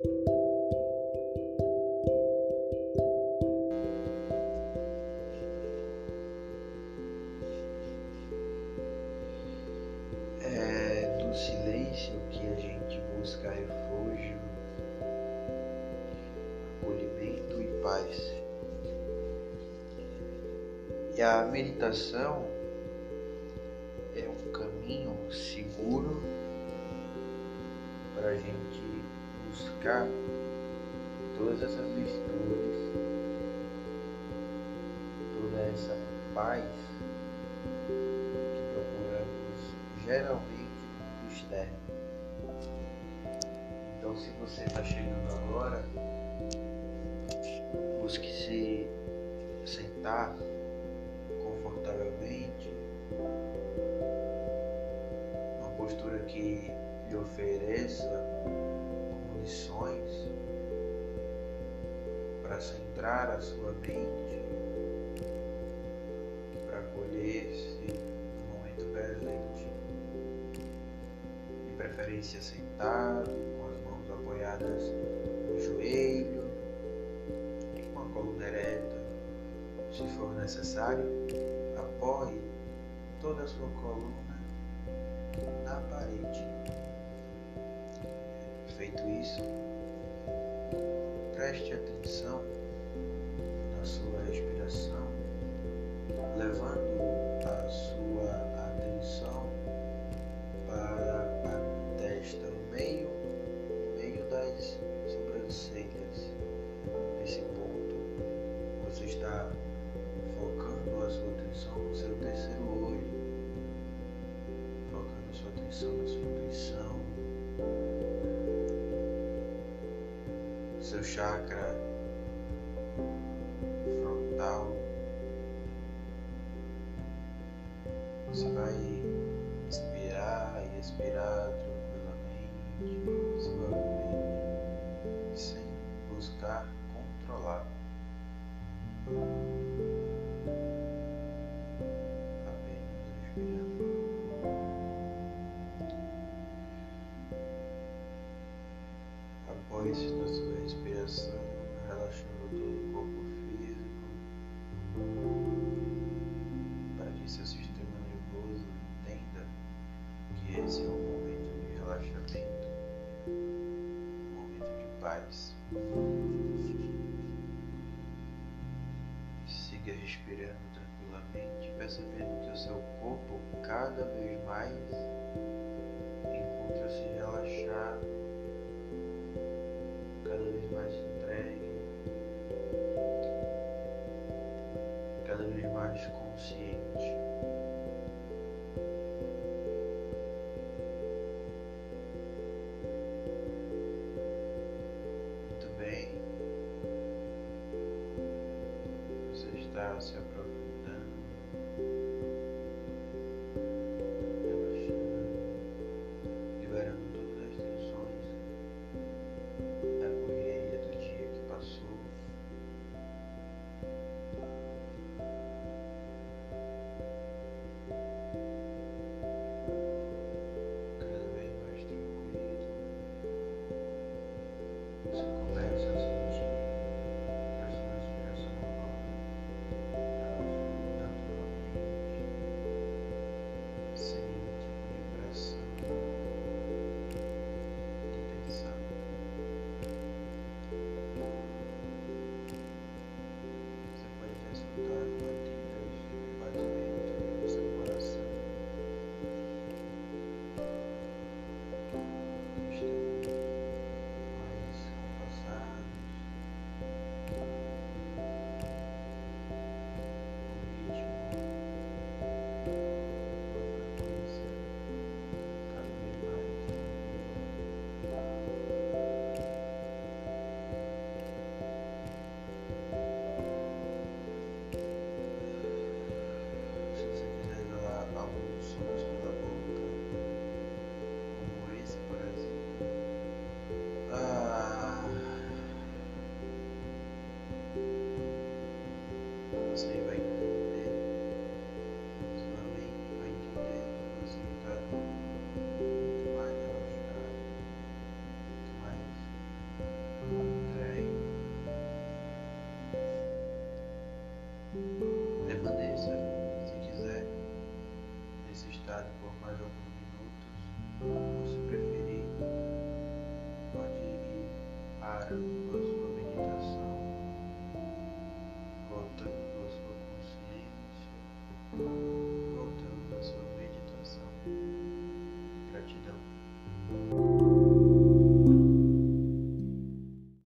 É no silêncio que a gente busca refúgio, acolhimento e paz. E a meditação é um caminho seguro para a gente buscar todas essas virtudes, toda essa paz que procuramos geralmente no externo. Então, se você está chegando agora, busque se sentar confortavelmente, uma postura que lhe ofereça condições para centrar a sua mente, para acolher-se no momento presente, de preferência sentado, com as mãos apoiadas no joelho, com a coluna ereta, se for necessário, apoie toda a sua coluna na parede. Feito isso, preste atenção seu chakra frontal. Você vai inspirar e expirar tranquilamente, paz. Siga respirando tranquilamente, percebendo que o seu corpo cada vez mais encontra-se relaxado, cada vez mais entregue, cada vez mais consciente. Você Stay name.